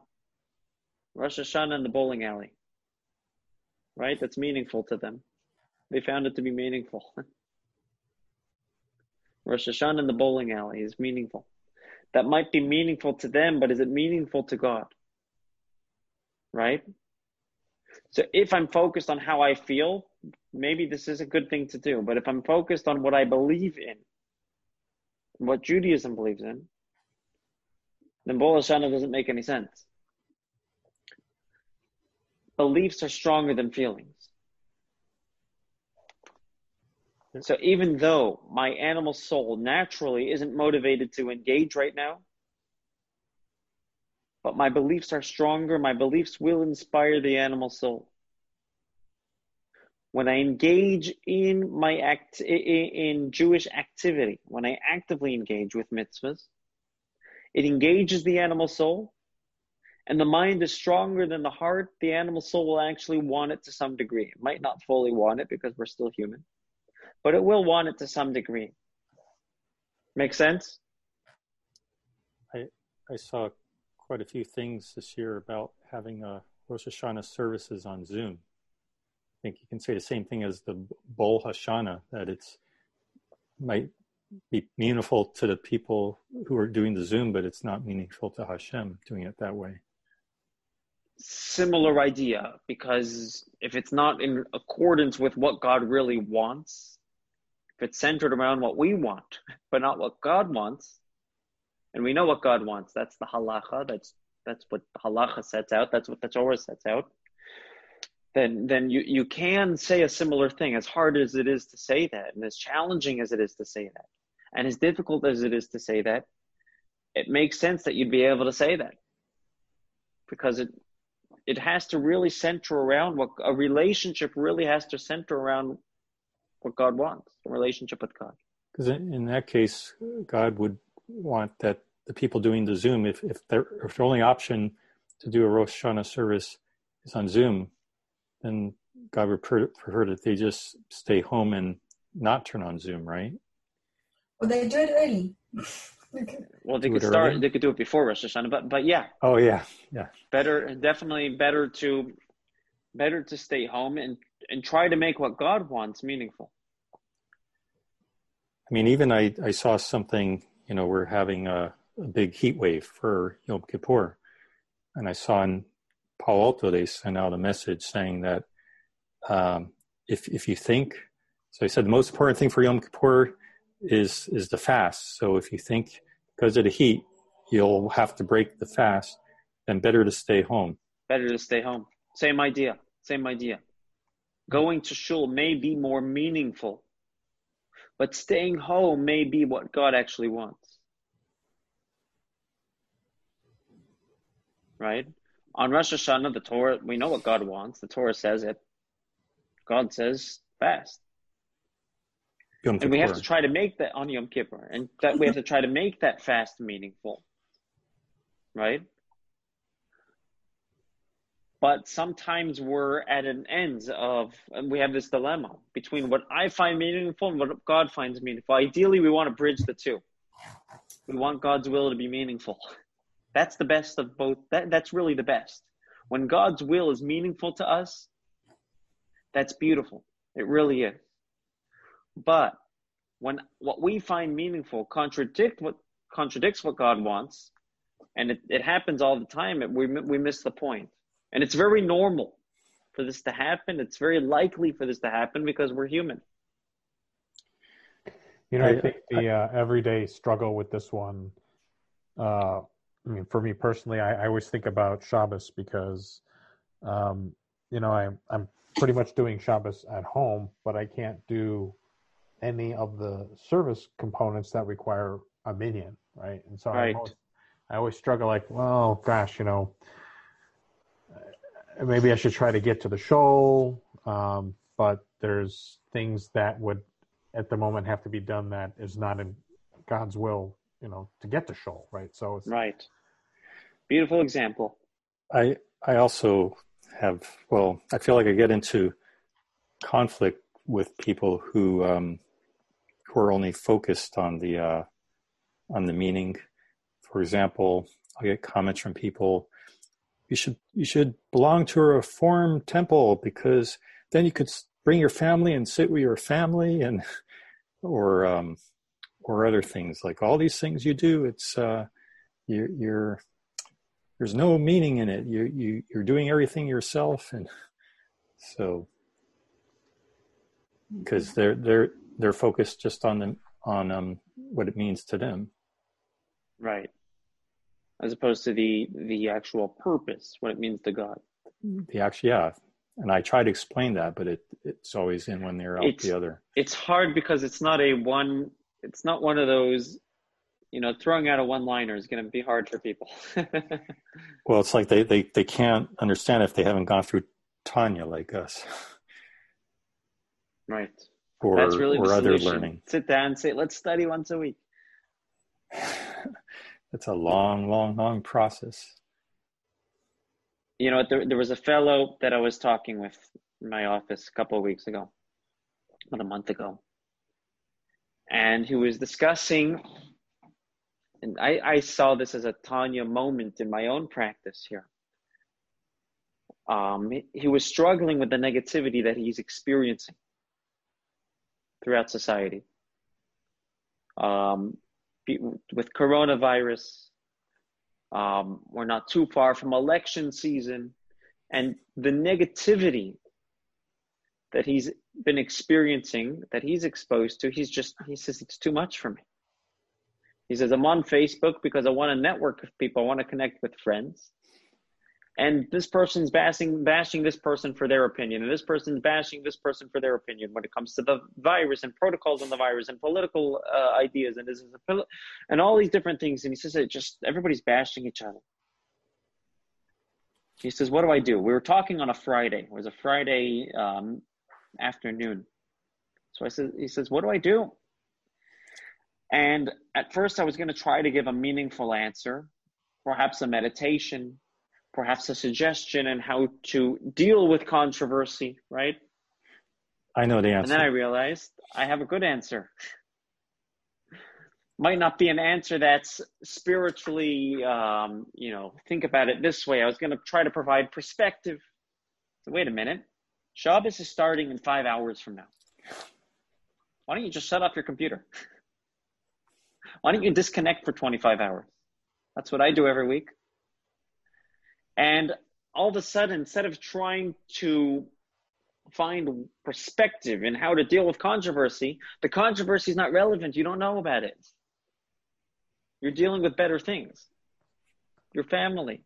Speaker 3: Rosh Hashanah in the bowling alley. Right? That's meaningful to them. They found it to be meaningful. Rosh Hashanah in the bowling alley is meaningful. That might be meaningful to them, but is it meaningful to God? Right? So if I'm focused on how I feel, maybe this is a good thing to do. But if I'm focused on what I believe in, what Judaism believes in, then Bol doesn't make any sense. Beliefs are stronger than feelings. So even though my animal soul naturally isn't motivated to engage right now, but my beliefs are stronger. My beliefs will inspire the animal soul. When I engage in my act in Jewish activity, when I actively engage with mitzvahs, it engages the animal soul, and the mind is stronger than the heart. The animal soul will actually want it to some degree. It might not fully want it because we're still human, but it will want it to some degree. Make sense?
Speaker 2: I I saw quite a few things this year about having a Rosh Hashanah services on Zoom. Think you can say the same thing as the Bol Hashanah, that it's might be meaningful to the people who are doing the Zoom, but it's not meaningful to Hashem doing it that way.
Speaker 3: Similar idea, because if it's not in accordance with what God really wants, if it's centered around what we want, but not what God wants, and we know what God wants, that's the halacha, that's that's what halacha sets out, that's what the Torah sets out, then then you, you can say a similar thing, as hard as it is to say that, and as challenging as it is to say that, and as difficult as it is to say that, it makes sense that you'd be able to say that. Because it it has to really center around what a relationship really has to center around what God wants, a relationship with God.
Speaker 2: Because in that case, God would want that the people doing the Zoom, if if, their if their only option to do a Rosh Hashanah service is on Zoom, then God would prefer that they just stay home and not turn on Zoom, right?
Speaker 1: Well, they do it early.
Speaker 3: well, they do could start. Early? They could do it before Rosh Hashanah, but but yeah.
Speaker 2: Oh yeah, yeah.
Speaker 3: Better, definitely better to better to stay home and and try to make what God wants meaningful.
Speaker 2: I mean, even I I saw something. You know, we're having a, a big heat wave for Yom Kippur, and I saw in Palo Alto they sent out a message saying that um, if if you think, so he said the most important thing for Yom Kippur is is the fast. So if you think because of the heat you'll have to break the fast, then better to stay home.
Speaker 3: Better to stay home. Same idea. Same idea. Going to shul may be more meaningful, but staying home may be what God actually wants. Right? On Rosh Hashanah, the Torah, we know what God wants. The Torah says it. God says fast and we have to try to make that on Yom Kippur, and that we have to try to make that fast meaningful, right? But sometimes we're at an end of, and we have this dilemma between what I find meaningful and what God finds meaningful. Ideally, we want to bridge the two. We want God's will to be meaningful. That's the best of both. That, that's really the best. When God's will is meaningful to us, that's beautiful. It really is. But when what we find meaningful contradict what contradicts what God wants, and it, it happens all the time, it, we we miss the point. And it's very normal for this to happen. It's very likely for this to happen because we're human.
Speaker 6: You know, I think the uh, everyday struggle with this one. Uh, I mean, for me personally, I, I always think about Shabbos because, um, you know, I, I'm pretty much doing Shabbos at home, but I can't do any of the service components that require a minyan, right? And so right. I, always, I always struggle like, well, gosh, you know, uh, maybe I should try to get to the shul, um, but there's things that would at the moment have to be done that is not in God's will, you know, to get to shul, right? So it's
Speaker 3: right. Beautiful example.
Speaker 2: I I also have well, I feel like I get into conflict with people who um, who are only focused on the uh, on the meaning. For example, I get comments from people, you should you should belong to a reform temple because then you could bring your family and sit with your family and or um, or other things like all these things you do. It's uh, you, you're there's no meaning in it. You you you're doing everything yourself, and so because they're they're they're focused just on the on um, what it means to them.
Speaker 3: Right. As opposed to the the actual purpose, what it means to God.
Speaker 2: The actual, yeah. And I try to explain that, but it it's always in one ear out
Speaker 3: it's,
Speaker 2: the other.
Speaker 3: It's hard because it's not a one. It's not one of those you know, throwing out a one-liner is going to be hard for people.
Speaker 2: well, it's like they, they, they can't understand if they haven't gone through Tanya like us.
Speaker 3: Right.
Speaker 2: Or,
Speaker 3: That's really
Speaker 2: or
Speaker 3: the
Speaker 2: other learning.
Speaker 3: Sit down and say, let's study once a week.
Speaker 2: It's a long, long, long process.
Speaker 3: You know, there, there was a fellow that I was talking with in my office a couple of weeks ago, about a month ago. And he was discussing, and I, I saw this as a Tanya moment in my own practice here. Um, he, was struggling with the negativity that he's experiencing throughout society. Um, with coronavirus, um, we're not too far from election season, and the negativity that he's been experiencing, that he's exposed to, he's just, he says, it's too much for me. He says, I'm on Facebook because I want to network with people, I want to connect with friends and this person's bashing bashing this person for their opinion, and this person's bashing this person for their opinion when it comes to the virus and protocols on the virus and political uh, ideas and this and all these different things. And he says it just everybody's bashing each other. He says, "What do I do?" We were talking on a Friday. It was a Friday um, afternoon. So I said, "He says, what do I do?" And at first, I was going to try to give a meaningful answer, perhaps a meditation, perhaps a suggestion on how to deal with controversy, right?
Speaker 2: I know the answer.
Speaker 3: And then I realized I have a good answer. Might not be an answer that's spiritually, um, you know, think about it this way. I was going to try to provide perspective. So wait a minute. Shabbos is starting in five hours from now. Why don't you just shut off your computer? Why don't you disconnect for 25 hours? That's what I do every week. And all of a sudden, instead of trying to find perspective in how to deal with controversy, the controversy is not relevant. You don't know about it. You're dealing with better things. Your family,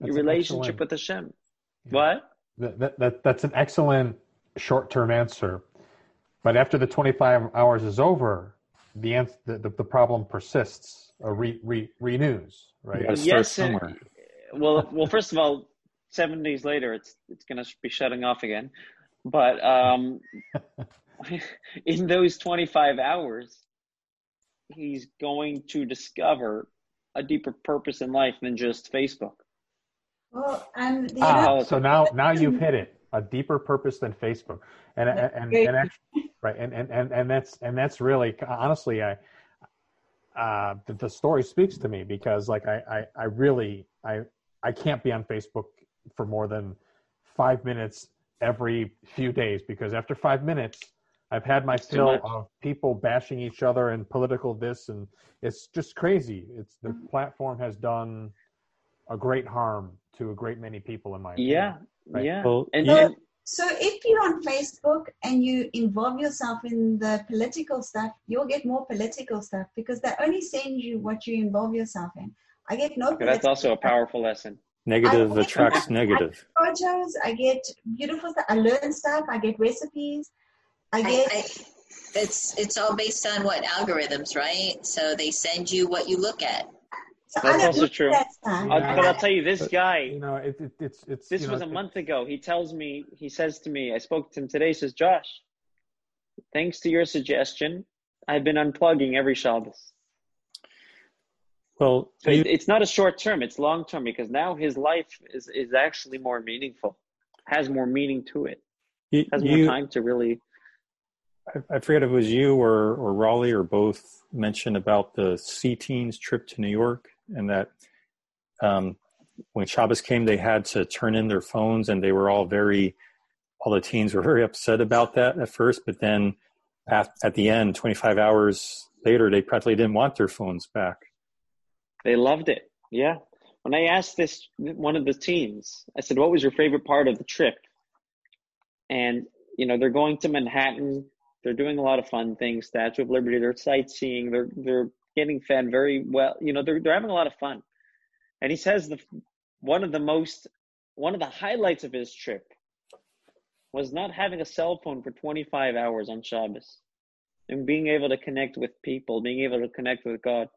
Speaker 6: That's
Speaker 3: your relationship with Hashem.
Speaker 6: Yeah.
Speaker 3: What?
Speaker 6: That, that, that, that's an excellent short term answer. But after the 25 hours is over, the, ans- the, the, the problem persists or re, re, renews, right?
Speaker 2: You start
Speaker 3: Yes, and-
Speaker 2: somewhere.
Speaker 3: well, well, first of all, seven days later, it's it's going to be shutting off again. But um, in those 25 hours, he's going to discover a deeper purpose in life than just Facebook.
Speaker 1: Well, um, the
Speaker 6: Ah, so now now you've hit it. A deeper purpose than Facebook, and and and,
Speaker 1: Great.
Speaker 6: and actually, right, and, and and and that's and that's really honestly, I uh, the, the story speaks to me because like I, I I really I I can't be on Facebook for more than five minutes every few days because after five minutes. I've had my
Speaker 3: It's
Speaker 6: fill of people bashing each other and political this, and it's just crazy. It's the
Speaker 3: Mm-hmm.
Speaker 6: platform has done a great harm to a great many people in my opinion.
Speaker 3: Yeah,
Speaker 6: Right.
Speaker 3: yeah.
Speaker 2: Well,
Speaker 3: and,
Speaker 2: you-
Speaker 3: and
Speaker 1: So if you're on Facebook and you involve yourself in the political stuff, you'll get more political stuff because they only send you what you involve yourself in. I get no
Speaker 3: Okay, that's
Speaker 1: political
Speaker 3: also a
Speaker 1: stuff.
Speaker 3: powerful lesson.
Speaker 2: negative
Speaker 1: I-
Speaker 2: attracts negative.
Speaker 1: photos. I get beautiful stuff. I learn stuff. I get recipes. I
Speaker 5: I,
Speaker 1: get
Speaker 5: I, it's it's all based on what algorithms, right? So they send you what you look at.
Speaker 1: So
Speaker 3: That's
Speaker 1: I
Speaker 3: also true.
Speaker 1: that stuff.
Speaker 3: I'll, but I'll tell you, this
Speaker 6: But,
Speaker 3: guy,
Speaker 6: you know it, it, it's it's
Speaker 3: this
Speaker 6: you know,
Speaker 3: was a month ago. He tells me, he says to me, I spoke to him today. He says, Josh, thanks to your suggestion, I've been unplugging every Shabbos.
Speaker 2: Well,
Speaker 3: So
Speaker 2: you,
Speaker 3: it's not a short term; it's long term because now his life is is actually more meaningful, has more meaning to it,
Speaker 2: you,
Speaker 3: has more
Speaker 2: you-
Speaker 3: time to really.
Speaker 2: I, I forget if it was you or, or Raleigh or both mentioned about the CTeen's trip to New York and that um, when Shabbos came, they had to turn in their phones and they were all very, all the teens were very upset about that at first, but then at, at the end, 25 hours later, they practically didn't want their phones back.
Speaker 3: They loved it. Yeah. When I asked this one of the teens, I said, "What was your favorite part of the trip?" And you know, they're going to Manhattan. They're doing a lot of fun things. Statue of Liberty. They're sightseeing. They're they're getting fed very well. You know, they're they're having a lot of fun. And he says the one of the most one of the highlights of his trip was not having a cell phone for 25 hours on Shabbos and being able to connect with people, being able to connect with God.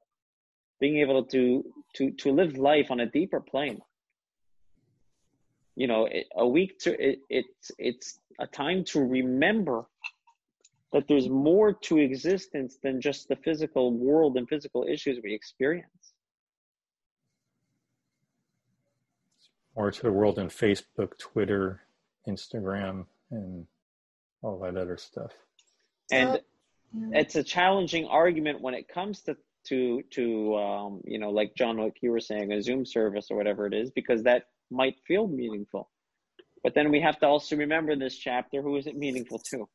Speaker 3: being able to to to live life on a deeper plane. You know, it, a week to it, it's it's a time to remember that there's more to existence than just the physical world and physical issues we experience.
Speaker 2: More to the world than Facebook, Twitter, Instagram, and all that other stuff.
Speaker 3: And
Speaker 1: yeah.
Speaker 3: it's a challenging argument when it comes to to to um, you know like John like you were saying a Zoom service or whatever it is because that might feel meaningful, but then we have to also remember in this chapter who is it meaningful to?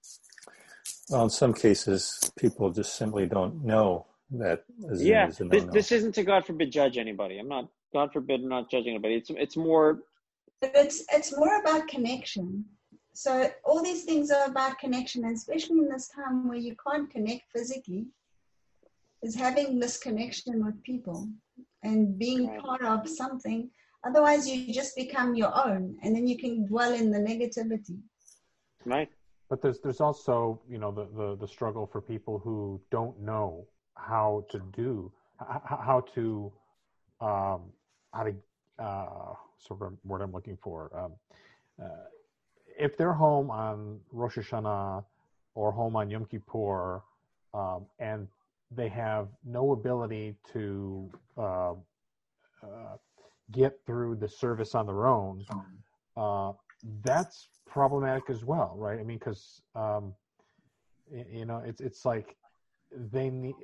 Speaker 2: Well, in some cases, people just simply don't know that a
Speaker 3: yeah,
Speaker 2: is a
Speaker 3: this, this isn't to God forbid judge anybody. I'm not God forbid I'm not judging anybody. It's it's more
Speaker 1: But it's it's more about connection. So all these things are about connection, and especially in this time where you can't connect physically, is having this connection with people and being
Speaker 3: Right.
Speaker 1: part of something. Otherwise, you just become your own, and then you can dwell in the negativity.
Speaker 3: right.
Speaker 6: But there's there's also you know the, the the struggle for people who don't know how to do how to um how to uh sort of word I'm looking for um, uh, if they're home on Rosh Hashanah or home on Yom Kippur um, and they have no ability to uh, uh, get through the service on their own uh, that's problematic as well, right? I mean, because um, you know, it's it's like they need.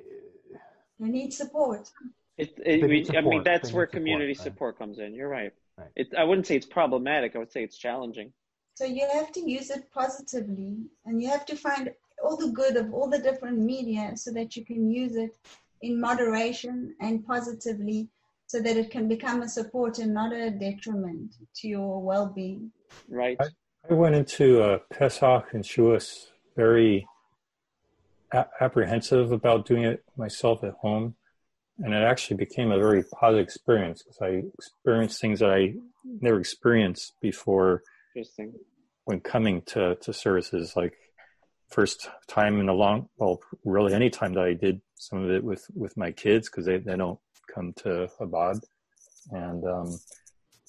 Speaker 1: You need support.
Speaker 3: It, it,
Speaker 6: They need
Speaker 3: we- I mean, that's
Speaker 6: They
Speaker 3: where
Speaker 6: need support,
Speaker 3: community
Speaker 6: right.
Speaker 3: support comes in. You're right.
Speaker 6: Right.
Speaker 3: It, I wouldn't say it's problematic. I would say it's challenging.
Speaker 1: So you have to use it positively, and you have to find all the good of all the different media so that you can use it in moderation and positively, so that it can become a support and not a detriment to your well-being.
Speaker 3: Right.
Speaker 2: I went into uh, Pesach and Shavuos very a- apprehensive about doing it myself at home, and it actually became a very positive experience because I experienced things that I never experienced before
Speaker 3: Interesting.
Speaker 2: when coming to, to services. Like first time in a long, well, really any time that I did some of it with with my kids because they they don't come to Chabad, and um,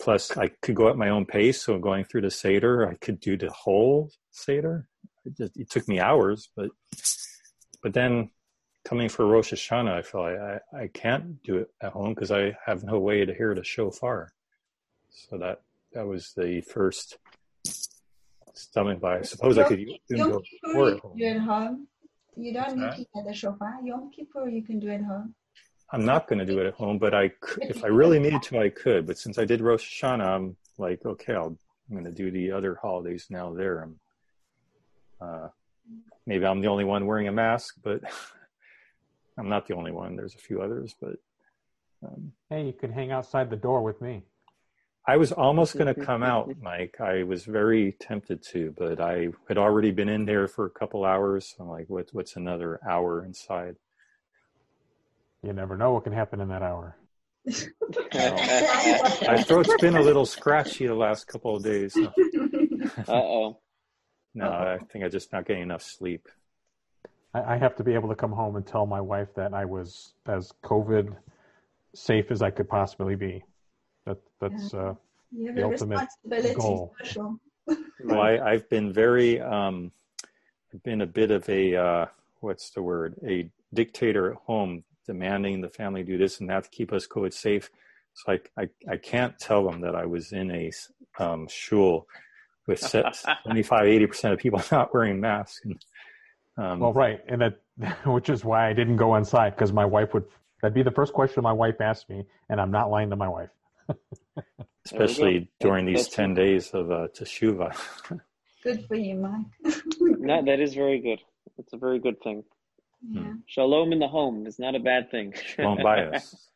Speaker 2: plus I could go at my own pace. So going through the Seder, I could do the whole Seder. It, just, it took me hours, but but then coming for Rosh Hashanah, I feel like I, I can't do it at home because I have no way to hear the shofar. So that that was the first stomach bite. I suppose I could even
Speaker 1: Yom
Speaker 2: go
Speaker 1: Kippur you
Speaker 2: at home.
Speaker 1: do at home. You don't need
Speaker 2: Huh?
Speaker 1: to hear the shofar. Yom Kippur you can do it at home.
Speaker 2: I'm not going to do it at home, but I if I really needed to, I could. But since I did Rosh Hashanah, I'm like, okay, I'll, I'm going to do the other holidays now. There, I'm. Uh, maybe I'm the only one wearing a mask, but I'm not the only one. There's a few others, but um,
Speaker 6: Hey, you can hang outside the door with me.
Speaker 2: I was almost going to come out, Mike. I was very tempted to, but I had already been in there for a couple hours. I'm like, what, what's another hour inside?
Speaker 6: You never know what can happen in that hour.
Speaker 2: My throat's been a little scratchy the last couple of days. so-
Speaker 3: Uh oh.
Speaker 2: No, I think I'm just not getting enough sleep.
Speaker 6: I, I have to be able to come home and tell my wife that I was as COVID safe as I could possibly be. That that's uh, The
Speaker 1: a
Speaker 6: ultimate
Speaker 1: responsibility
Speaker 6: goal.
Speaker 1: social.
Speaker 2: Well, I, I've been very, um, I've been a bit of a, uh, what's the word, a dictator at home, demanding the family do this and that to keep us COVID safe. So I, I, I can't tell them that I was in a um, shul with se- 75, 80% of people not wearing masks. And, um,
Speaker 6: well, right, and that which is why I didn't go inside because my wife would. That'd be the first question my wife asked me, and I'm not lying to my wife.
Speaker 2: especially during these 10 days of uh, Teshuvah.
Speaker 1: Good for you, Mike.
Speaker 3: No, that is very good. It's a very good thing.
Speaker 1: Yeah.
Speaker 3: Shalom in the home is not a bad thing.
Speaker 2: Won't buy us.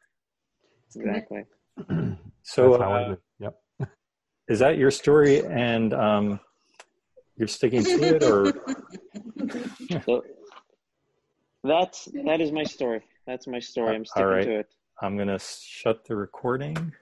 Speaker 3: exactly.
Speaker 2: So,
Speaker 6: That's how I
Speaker 2: uh.
Speaker 6: Yep.
Speaker 2: is that your story and um, you're sticking to it or
Speaker 3: So that's that is my story. That's my story. I'm sticking
Speaker 2: All right.
Speaker 3: to it.
Speaker 2: I'm going to shut the recording